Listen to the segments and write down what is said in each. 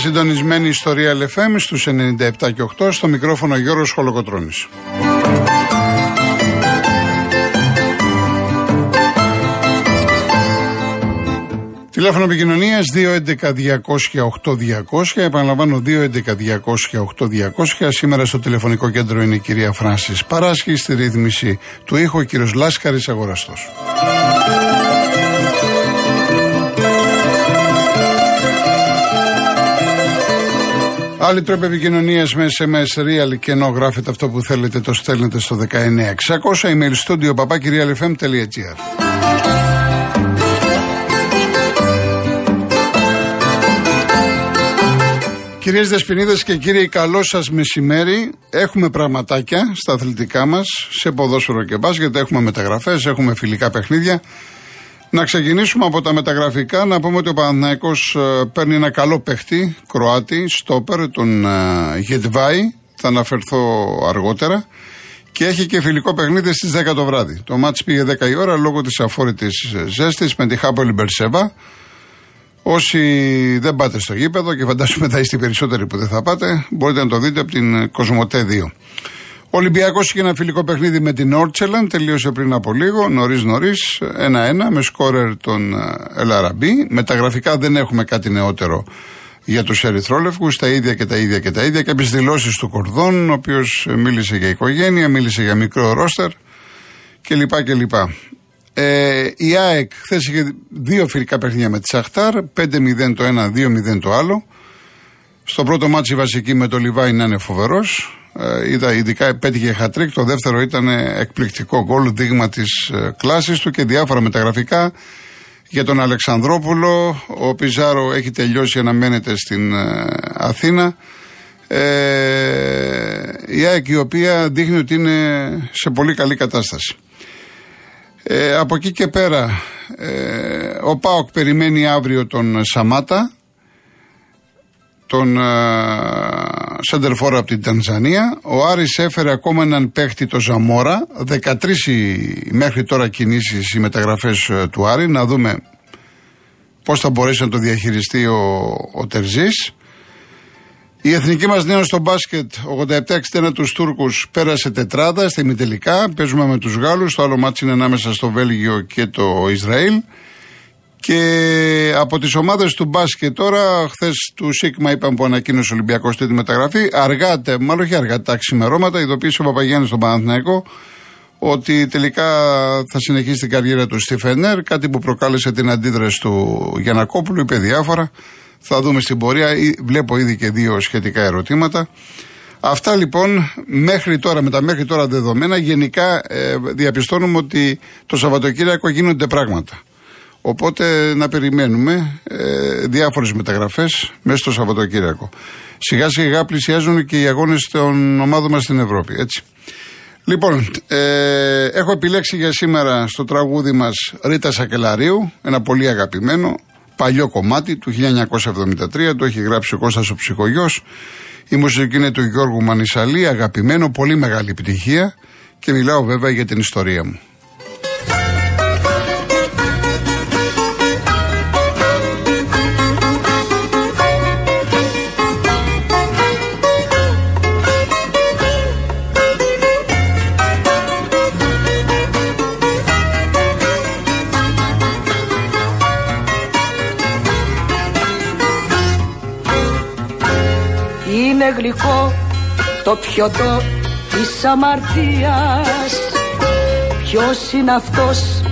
Είστε συντονισμένοι στο Real FM στους 97 και 8 στο μικρόφωνο Γιώργος Χολοκοτρώνης. Τηλέφωνο επικοινωνία 211-200-8200. Επαναλαμβάνω 211-200-8200. Σήμερα στο τηλεφωνικό κέντρο είναι η κυρία Φράνση Παράσχη. Στη ρύθμιση του ήχου ο κύριος Λάσκαρης Αγοραστός. Άλλοι τρόποι επικοινωνίας με SMS real και ενώ γράφετε αυτό που θέλετε το στέλνετε στο 19600 email studio papakirialfm.gr Κυρίες Δεσποινίδες και κύριοι, καλό σας μεσημέρι. Έχουμε πραγματάκια στα αθλητικά μας, σε ποδόσφαιρο και μπάσκετ, έχουμε μεταγραφές, έχουμε φιλικά παιχνίδια. Να ξεκινήσουμε από τα μεταγραφικά, να πούμε ότι ο Παναθηναϊκός ε, παίρνει ένα καλό παίχτη, Κροάτι, στόπερ, τον ε, Γετβάη, θα αναφερθώ αργότερα. Και έχει και φιλικό παιχνίδι στις 10 το βράδυ. Το μάτς πήγε 10 η ώρα λόγω της αφόρητης ζέστης με τη Χάπολη Μπερσέβα. Όσοι δεν πάτε στο γήπεδο και φαντάζομαι θα είστε οι περισσότεροι που δεν θα πάτε, μπορείτε να το δείτε από την Κοσμοτέ 2. Ο Ολυμπιακός είχε ένα φιλικό παιχνίδι με την Όρτσελαν, τελείωσε πριν από λίγο, νωρίς νωρίς, 1-1 με σκόρερ τον ε, Ελαραμπή. Με τα γραφικά δεν έχουμε κάτι νεότερο για τους Ερυθρόλευκους, τα ίδια και τα ίδια και τα ίδια. Κάποιες δηλώσεις του Κορδόν, ο οποίος μίλησε για οικογένεια, μίλησε για μικρό ρόστερ κλπ. κλπ. Ε, η ΑΕΚ χθες είχε δύο φιλικά παιχνίδια με τη Σαχτάρ, 5-0 το ένα, 2-0 το άλλο. Στο πρώτο ματς η βασική με το Λιβάια να είναι φοβερός. Ε, είδα ειδικά πέτυχε χατ τρικ. Το δεύτερο ήταν εκπληκτικό γκολ, δείγμα της ε, κλάσης του και διάφορα μεταγραφικά. Για τον Αλεξανδρόπουλο, ο Πιζάρο έχει τελειώσει για να μένετε στην ε, Αθήνα. Ε, η ΑΕΚ η οποία δείχνει ότι είναι σε πολύ καλή κατάσταση. Ε, από εκεί και πέρα, ε, ο ΠΑΟΚ περιμένει αύριο τον Σαμάτα, τον ε, Σέντερφορ από την Τανζανία. Ο Άρης έφερε ακόμα έναν παίχτη, το Ζαμόρα. 13 μέχρι τώρα κινήσεις οι μεταγραφές ε, του Άρη. Να δούμε πώς θα μπορέσει να το διαχειριστεί ο, ο Τερζής. Η εθνική μας νέος στο μπάσκετ 87-61 τους Τούρκους πέρασε τετράδα στη μητελικά. Παίζουμε με τους Γάλλους. Το άλλο μάτι είναι ανάμεσα στο Βέλγιο και το Ισραήλ. Και από τις ομάδες του μπάσκετ τώρα, χθες του ΣΥΚΜΑ είπαμε που ανακοίνωσε ο Ολυμπιακός τρίτη μεταγραφή. Αργά, μάλλον όχι αργά, τα ξημερώματα, ειδοποίησε ο Παπαγιάννης στον Παναθηναϊκό ότι τελικά θα συνεχίσει την καριέρα του στη Φενέρ. Κάτι που προκάλεσε την αντίδραση του Γιανακόπουλου, είπε διάφορα. Θα δούμε στην πορεία. Βλέπω ήδη και δύο σχετικά ερωτήματα. Αυτά λοιπόν μέχρι τώρα, με τα μέχρι τώρα δεδομένα, γενικά ε, διαπιστώνουμε ότι το Σαββατοκύριακο γίνονται πράγματα. Οπότε να περιμένουμε ε, διάφορες μεταγραφές μέσα στο Σαββατοκύριακο. Σιγά σιγά πλησιάζουν και οι αγώνες των ομάδων μας στην Ευρώπη, έτσι. Λοιπόν, ε, έχω επιλέξει για σήμερα στο τραγούδι μας Ρίτα Σακελαρίου, ένα πολύ αγαπημένο, παλιό κομμάτι του 1973, το έχει γράψει ο Κώστας ο Ψυχογιός. Η μουσική είναι του Γιώργου Μανισαλή, αγαπημένο, πολύ μεγάλη επιτυχία και μιλάω βέβαια για την ιστορία μου. Γλυκό το πιωτό της αμαρτίας. Ποιος είναι αυτός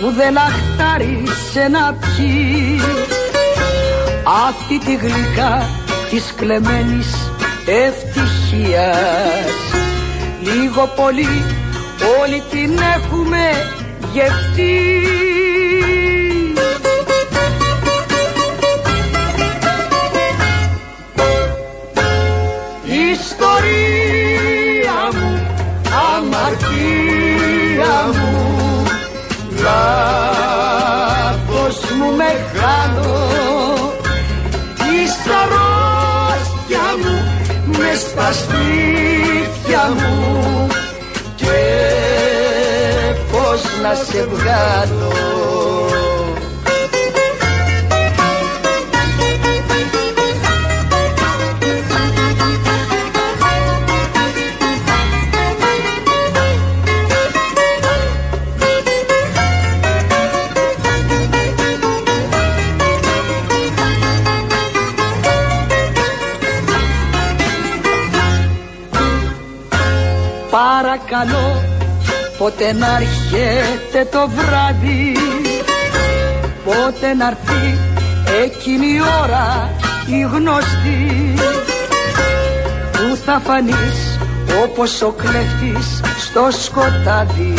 που δεν αχτάρισε να πιει; Αυτή τη γλυκά της κλεμμένης ευτυχίας. Λίγο πολύ όλοι την έχουμε γευτεί σε βγάλω. Παρακαλώ Πότε να έρχεται το βράδυ Πότε να έρθει εκείνη η ώρα η γνωστή Που θα φανείς όπως ο κλέφτης στο σκοτάδι.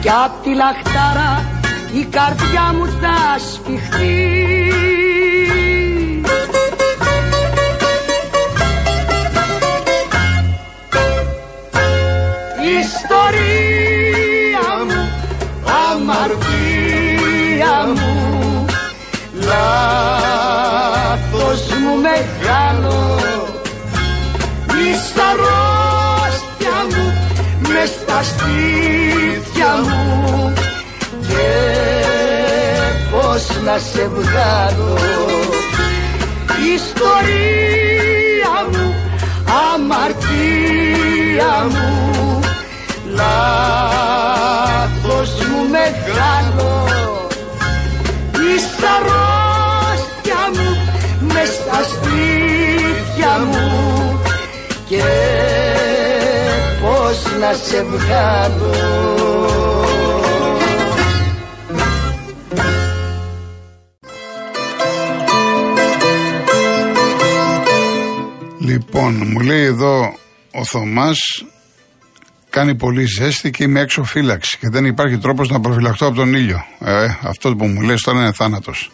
Κι απ' τη λαχτάρα η καρδιά μου θα σφιχτεί Ιστορία μου, αμαρτία μου. Λάθος μου μεγάλο. Εις τα μου, μες στα στήθια μου. Και πώς να σε βγάλω. Ιστορία μου, αμαρτία μου λάθος μου μεγάλο Εις αρρώστια μου μες στα σπίτια μου. Και πώς να σε βγάλω. Λοιπόν, μου λέει εδώ ο Θωμάς κάνει πολύ ζέστη και είμαι έξω φύλαξη και δεν υπάρχει τρόπος να προφυλαχτώ από τον ήλιο. Ε, αυτό που μου λες τώρα είναι θάνατος.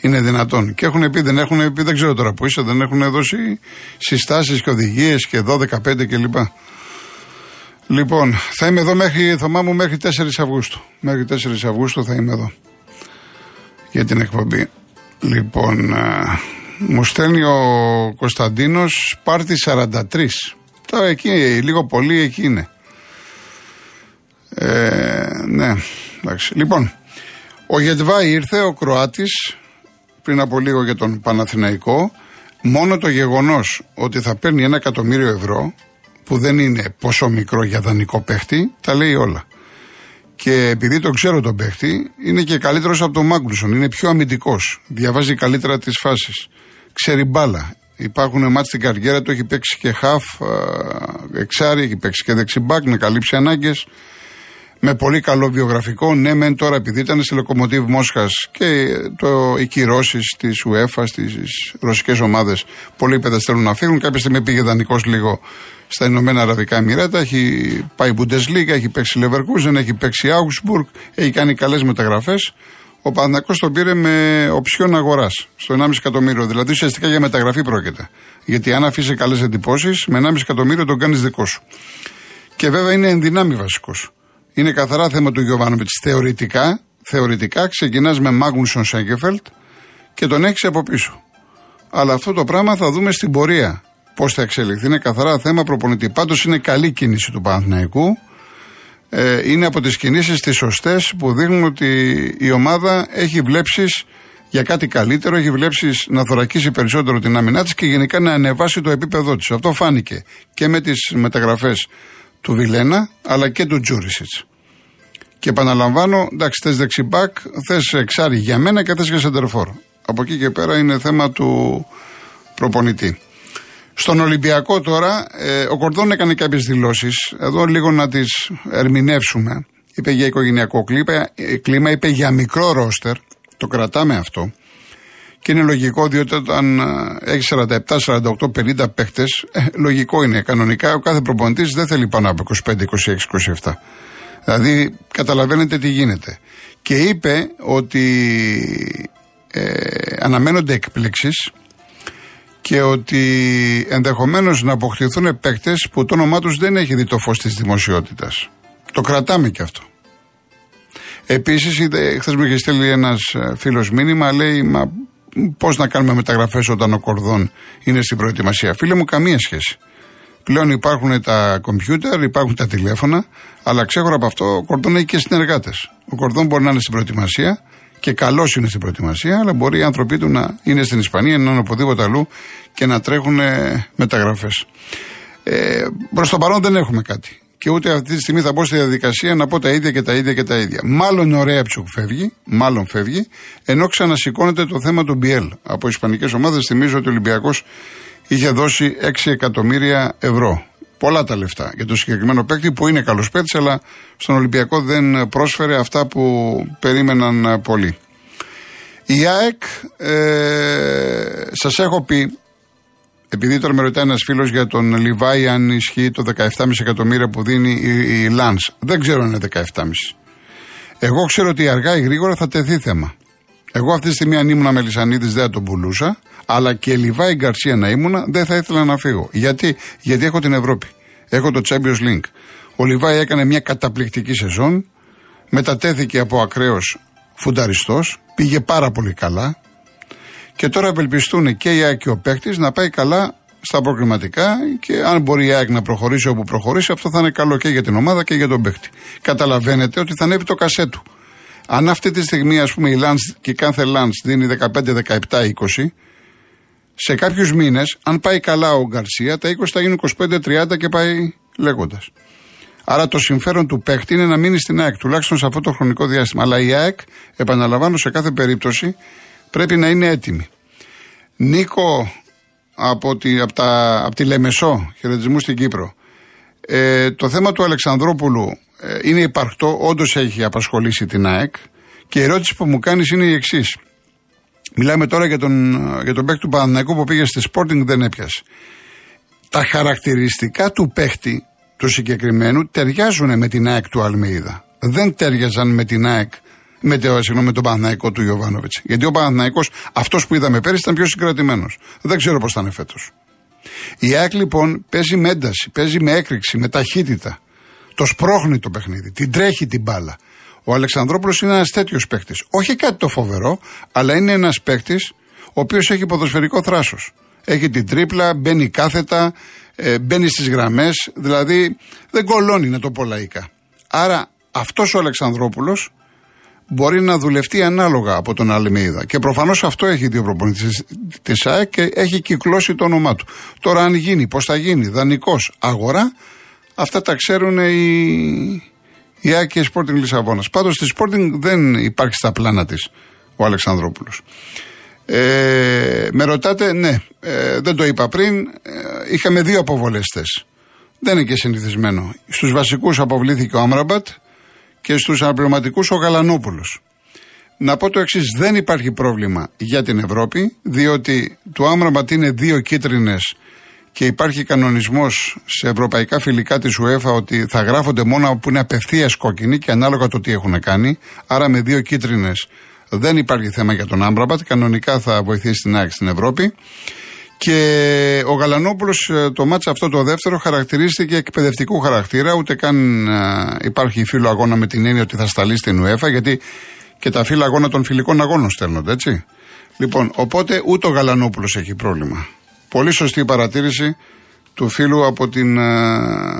Είναι δυνατόν. Και έχουν πει, δεν έχουν πει, δεν ξέρω τώρα που είσαι, δεν έχουν δώσει συστάσεις και οδηγίες και 12-15 κλπ. Λοιπόν, θα είμαι εδώ μέχρι, Θωμά μου, μέχρι 4 Αυγούστου. Μέχρι 4 Αυγούστου θα είμαι εδώ για την εκπομπή. Λοιπόν, α, μου στέλνει ο Κωνσταντίνος πάρτι 43. Τώρα εκεί, λίγο πολύ εκεί είναι. Ε, ναι, εντάξει. Λοιπόν, ο Γετβάη ήρθε, ο Κροάτης, πριν από λίγο για τον Παναθηναϊκό. Μόνο το γεγονός ότι θα παίρνει ένα εκατομμύριο ευρώ, που δεν είναι πόσο μικρό για δανεικό παίχτη, τα λέει όλα. Και επειδή τον ξέρω τον παίχτη, είναι και καλύτερος από τον Μάγκλουσον. Είναι πιο αμυντικός. Διαβάζει καλύτερα τις φάσεις. Ξέρει μπάλα. Υπάρχουν μάτς στην καριέρα του, έχει παίξει και χαφ, εξάρι, έχει παίξει και δεξιμπάκ, να καλύψει ανάγκες με πολύ καλό βιογραφικό. Ναι, μεν τώρα επειδή ήταν στη Λοκομοτίβ Μόσχας και το, οι κυρώσεις της UEFA στις ρωσικές ομάδες, πολλοί παιδε θέλουν να φύγουν. Κάποια στιγμή πήγε δανεικός λίγο στα Ηνωμένα Αραβικά Εμμυράτα. Έχει πάει Bundesliga, έχει παίξει Leverkusen, έχει παίξει Augsburg, έχει κάνει καλές μεταγραφές. Ο Παναγιώ τον πήρε με οψιόν αγοράς στο 1,5 εκατομμύριο. Δηλαδή ουσιαστικά για μεταγραφή πρόκειται. Γιατί αν αφήσει καλές εντυπώσεις, με 1,5 εκατομμύριο τον κάνεις δικό σου. Και βέβαια είναι ενδυνάμει βασικός. Είναι καθαρά θέμα του Γιωβάνοβιτς. Θεωρητικά, θεωρητικά ξεκινάς με Μάγνουσον Σέγκεφελτ και τον έχεις από πίσω. Αλλά αυτό το πράγμα θα δούμε στην πορεία. Πώς θα εξελιχθεί. Είναι καθαρά θέμα προπονητή. Πάντως είναι καλή κίνηση του Παναθηναϊκού. Ε, είναι από τις κινήσεις τις σωστές που δείχνουν ότι η ομάδα έχει βλέψεις για κάτι καλύτερο, έχει βλέψεις να θωρακίσει περισσότερο την άμυνά της και γενικά να ανεβάσει το επίπεδό της. Αυτό φάνηκε και με τις μεταγραφές του Βιλένα αλλά και του Τζούρισιτς. Και επαναλαμβάνω, εντάξει, θες δεξιμπάκ, θες εξάρι για μένα και θες και σεντερφόρ. Από εκεί και πέρα είναι θέμα του προπονητή. Στον Ολυμπιακό τώρα, ε, ο Κορδόν έκανε κάποιες δηλώσεις. Εδώ λίγο να τις ερμηνεύσουμε. Είπε για οικογενειακό κλίμα, ε, κλίμα, είπε για μικρό ρόστερ. Το κρατάμε αυτό. Και είναι λογικό διότι όταν ε, έχεις 47, 48, 50 παίχτες, λογικό είναι. Κανονικά ο κάθε προπονητής δεν θέλει πάνω από 25, 26, 27. Δηλαδή καταλαβαίνετε τι γίνεται. Και είπε ότι ε, αναμένονται εκπλήξεις και ότι ενδεχομένως να αποκτηθούν παίκτε που το όνομά τους δεν έχει δει το φως της δημοσιότητας. Το κρατάμε και αυτό. Επίσης, χθες μου είχε στείλει ένας ε, φίλος μήνυμα, λέει, μα πώς να κάνουμε μεταγραφές όταν ο Κορδόν είναι στην προετοιμασία; Φίλε μου, καμία σχέση. Πλέον υπάρχουν τα κομπιούτερ, υπάρχουν τα τηλέφωνα, αλλά ξέχωρα από αυτό ο Κορδόν έχει και συνεργάτες. Ο Κορδόν μπορεί να είναι στην προετοιμασία και καλός είναι στην προετοιμασία, αλλά μπορεί οι άνθρωποι του να είναι στην Ισπανία, να είναι οπουδήποτε αλλού και να τρέχουν μεταγραφές. Ε, Προς το παρόν δεν έχουμε κάτι. Και ούτε αυτή τη στιγμή θα μπω στη διαδικασία να πω τα ίδια και τα ίδια και τα ίδια. Μάλλον ο Ρέαψουκ φεύγει, μάλλον φεύγει, ενώ ξανασηκώνεται το θέμα του Μπιέλ. Από Ισπανικές ομάδες θυμίζω ότι ο Ολυμπιακός είχε δώσει 6 εκατομμύρια ευρώ. Πολλά τα λεφτά για το συγκεκριμένο παίκτη που είναι καλός παίκτης, αλλά στον Ολυμπιακό δεν πρόσφερε αυτά που περίμεναν πολλοί. Η ΑΕΚ, ε, σας έχω πει, επειδή τώρα με ρωτάει ένας φίλος για τον Λιβάη, αν ισχύει το 17,5 εκατομμύρια που δίνει η, η Δεν ξέρω αν είναι 17,5. Εγώ ξέρω ότι αργά ή γρήγορα θα τεθεί θέμα. Εγώ αυτή τη στιγμή, αν ήμουν Μελισανίδης, δεν θα τον πουλούσα. Αλλά και Λιβάη Γκαρσία να ήμουνα, δεν θα ήθελα να φύγω. Γιατί, Γιατί έχω την Ευρώπη. Έχω το Champions League. Ο Λιβάη έκανε μια καταπληκτική σεζόν. Μετατέθηκε από ακραίος φουνταριστός. Πήγε πάρα πολύ καλά. Και τώρα ευελπιστούν και η ΑΕΚ και ο παίκτης να πάει καλά στα προκριματικά και αν μπορεί η ΑΕΚ να προχωρήσει όπου προχωρήσει, αυτό θα είναι καλό και για την ομάδα και για τον παίκτη. Καταλαβαίνετε ότι θα ανέβει το κασέ του. Αν αυτή τη στιγμή, ας πούμε, η Lance και η κάθε Lance δίνει 15, 17, 20, σε κάποιους μήνες, αν πάει καλά ο Γκαρσία, τα 20 θα γίνουν 25-30 και πάει λέγοντας. Άρα το συμφέρον του παίκτη είναι να μείνει στην ΑΕΚ, τουλάχιστον σε αυτό το χρονικό διάστημα. Αλλά η ΑΕΚ, επαναλαμβάνω, σε κάθε περίπτωση πρέπει να είναι έτοιμη. Νίκο από τη, από τα, από τη Λεμεσό, χαιρετισμού στην Κύπρο. Ε, το θέμα του Αλεξανδρόπουλου ε, είναι υπαρκτό, όντως έχει απασχολήσει την ΑΕΚ. Και η ερώτηση που μου κάνεις είναι η εξής. Μιλάμε τώρα για τον, για τον παίκτη του Παναναϊκού που πήγε στη Sporting δεν έπιασε. Τα χαρακτηριστικά του παίκτη του συγκεκριμένου ταιριάζουν με την ΑΕΚ του Αλμίδα. Δεν ταιριάζαν με την ΑΕΚ, με, το, συγγνώμη, με τον Παναναϊκό του Ιωβάνοβιτς. Γιατί ο Παναναϊκό, αυτός που είδαμε πέρυσι, ήταν πιο συγκρατημένος. Δεν ξέρω πώς θα είναι φέτος. Η ΑΕΚ λοιπόν παίζει με ένταση, παίζει με έκρηξη, με ταχύτητα. Το σπρώχνει το παιχνίδι, την τρέχει την μπάλα. Ο Αλεξανδρόπουλος είναι ένας τέτοιος παίκτης. Όχι κάτι το φοβερό, αλλά είναι ένας παίκτης ο οποίος έχει ποδοσφαιρικό θράσος. Έχει την τρίπλα, μπαίνει κάθετα, ε, μπαίνει στις γραμμές, δηλαδή δεν κολώνει να το πω λαϊκά. Άρα αυτός ο Αλεξανδρόπουλος μπορεί να δουλευτεί ανάλογα από τον Αλμίδα. Και προφανώς αυτό έχει δύο προπονητές της ΑΕΚ και έχει κυκλώσει το όνομά του. Τώρα, αν γίνει, πώς θα γίνει, δανεικός, αγορά, αυτά τα ξέρουν οι, η ΑΕΚ και η Sporting Λισαβόνας. Πάντως στη Sporting δεν υπάρχει στα πλάνα της ο Αλεξανδρόπουλος. Ε, με ρωτάτε, ναι, ε, δεν το είπα πριν. Ε, είχαμε δύο αποβολές Δεν είναι και συνηθισμένο. Στους βασικούς αποβλήθηκε ο Άμραμπατ και στους αναπληρωματικού ο Γαλανόπουλος. Να πω το εξής: Δεν υπάρχει πρόβλημα για την Ευρώπη, διότι του Άμραμπατ είναι δύο κίτρινες και υπάρχει κανονισμός σε ευρωπαϊκά φιλικά της UEFA ότι θα γράφονται μόνο που είναι απευθείας κόκκινοι και ανάλογα το τι έχουν κάνει. Άρα με δύο κίτρινες δεν υπάρχει θέμα για τον Άμπραμπατ. Κανονικά θα βοηθήσει την ΑΕΚ στην Ευρώπη. Και ο Γαλανόπουλος ε, το μάτσα αυτό το δεύτερο χαρακτηρίστηκε εκπαιδευτικού χαρακτήρα. Ούτε καν ε, υπάρχει φίλο αγώνα με την έννοια ότι θα σταλεί στην UEFA, γιατί και τα φύλλα αγώνα των φιλικών αγώνων στέλνονται, έτσι. Λοιπόν, οπότε ούτε ο Γαλανόπουλος έχει πρόβλημα. Πολύ σωστή παρατήρηση του φίλου από την uh,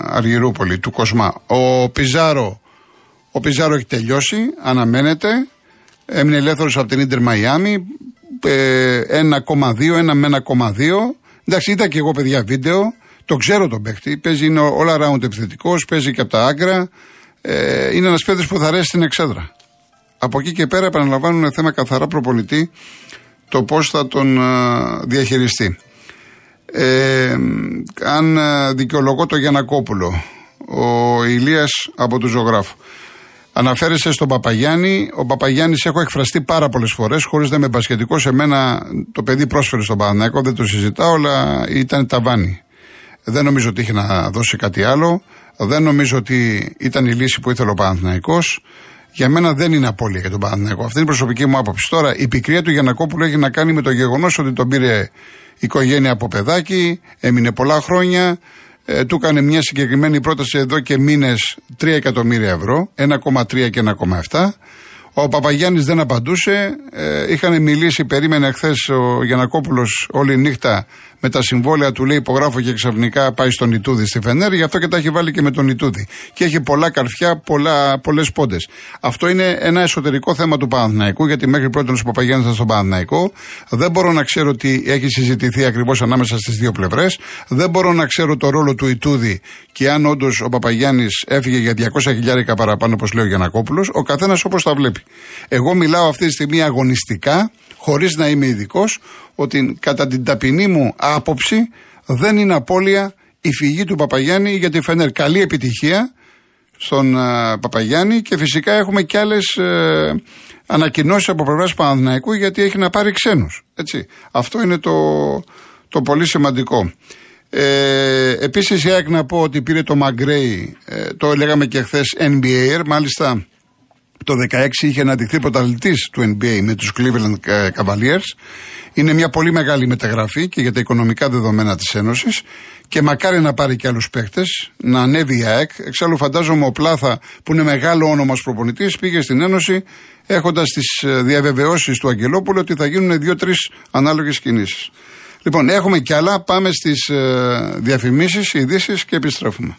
Αργυρούπολη, του Κοσμά. Ο Πιζάρο, ο Πιζάρο έχει τελειώσει, αναμένεται. Έμεινε ελεύθερος από την Ιντερ Μαϊάμι. 1,2, ένα με 1,2. Εντάξει, είδα και εγώ παιδιά βίντεο. Το ξέρω τον παίχτη. Παίζει, είναι all around επιθετικός, παίζει και από τα άκρα. Ε, είναι ένας παίχτη που θα αρέσει στην εξέδρα. Από εκεί και πέρα επαναλαμβάνουν θέμα καθαρά προπονητή το πώς θα τον διαχειριστεί. Ε, αν ε, δικαιολογώ το Γιανακόπουλο, ο Ηλίας από του ζωγράφου. Αναφέρεσαι στον Παπαγιάννη. Ο Παπαγιάννης έχω εκφραστεί πάρα πολλές φορές, χωρίς να είμαι μπασχετικό. Σε μένα το παιδί πρόσφερε στον Παναναϊκό, δεν το συζητάω, αλλά ήταν ταβάνι. Δεν νομίζω ότι είχε να δώσει κάτι άλλο. Δεν νομίζω ότι ήταν η λύση που ήθελε ο Παναθηναϊκός. Για μένα δεν είναι απώλεια για τον Παναθηναϊκό. Αυτή είναι η προσωπική μου άποψη. Τώρα, η πικρία του Γιανακόπουλου έχει να κάνει με το γεγονός ότι τον πήρε οικογένεια από παιδάκι, έμεινε πολλά χρόνια, ε, του έκανε μια συγκεκριμένη πρόταση εδώ και μήνες 3 εκατομμύρια ευρώ, 1,3 και 1,7. Ο Παπαγιάννης δεν απαντούσε. Ε, είχαν μιλήσει, περίμενε χθες ο Γιανακόπουλος όλη νύχτα με τα συμβόλαια του, λέει υπογράφω και ξαφνικά πάει στον Ιτούδη στη Φενέρ, γι' αυτό και τα έχει βάλει και με τον Ιτούδη. Και έχει πολλά καρφιά, πολλές πόντες. Αυτό είναι ένα εσωτερικό θέμα του Παναθηναϊκού, γιατί μέχρι πρώτον ο Παπαγιάννης ήταν στον Παναθηναϊκό. Δεν μπορώ να ξέρω τι έχει συζητηθεί ακριβώς ανάμεσα στις δύο πλευρές. Δεν μπορώ να ξέρω το ρόλο του Ιτούδη και αν όντως ο Παπαγιάννης έφυγε για 200 χιλιάρικα παραπάνω, όπως λέει ο Γιανακόπουλος. Ο καθένας όπως τα βλέπει. Εγώ μιλάω αυτή τη στιγμή αγωνιστικά χωρίς να είμαι ειδικός, ότι κατά την ταπεινή μου άποψη δεν είναι απώλεια η φυγή του Παπαγιάννη για τη Φενέρ. Καλή επιτυχία στον uh, Παπαγιάννη και φυσικά έχουμε και άλλες uh, ανακοινώσεις από πλευράς Παναδημαϊκού γιατί έχει να πάρει ξένους. Αυτό είναι το, το πολύ σημαντικό. Ε, Επίσης, η ΑΕΚ να πω ότι πήρε το Μαγκρέι, ε, το λέγαμε και χθες NBA, μάλιστα το 16 είχε αναδειχθεί πρωταθλητής του NBA με τους Cleveland Cavaliers. Είναι μια πολύ μεγάλη μεταγραφή και για τα οικονομικά δεδομένα της Ένωσης. Και μακάρι να πάρει και άλλους παίχτες, να ανέβει η ΑΕΚ. Εξάλλου, φαντάζομαι ο Πλάθα, που είναι μεγάλο όνομα προπονητής, πήγε στην Ένωση έχοντας τις ε, διαβεβαιώσεις του Αγγελόπουλου ότι θα γίνουν δύο-τρεις ανάλογες κινήσεις. Λοιπόν, έχουμε κι άλλα. Πάμε στις ε, διαφημίσεις, ειδήσεις και επιστρέφουμε.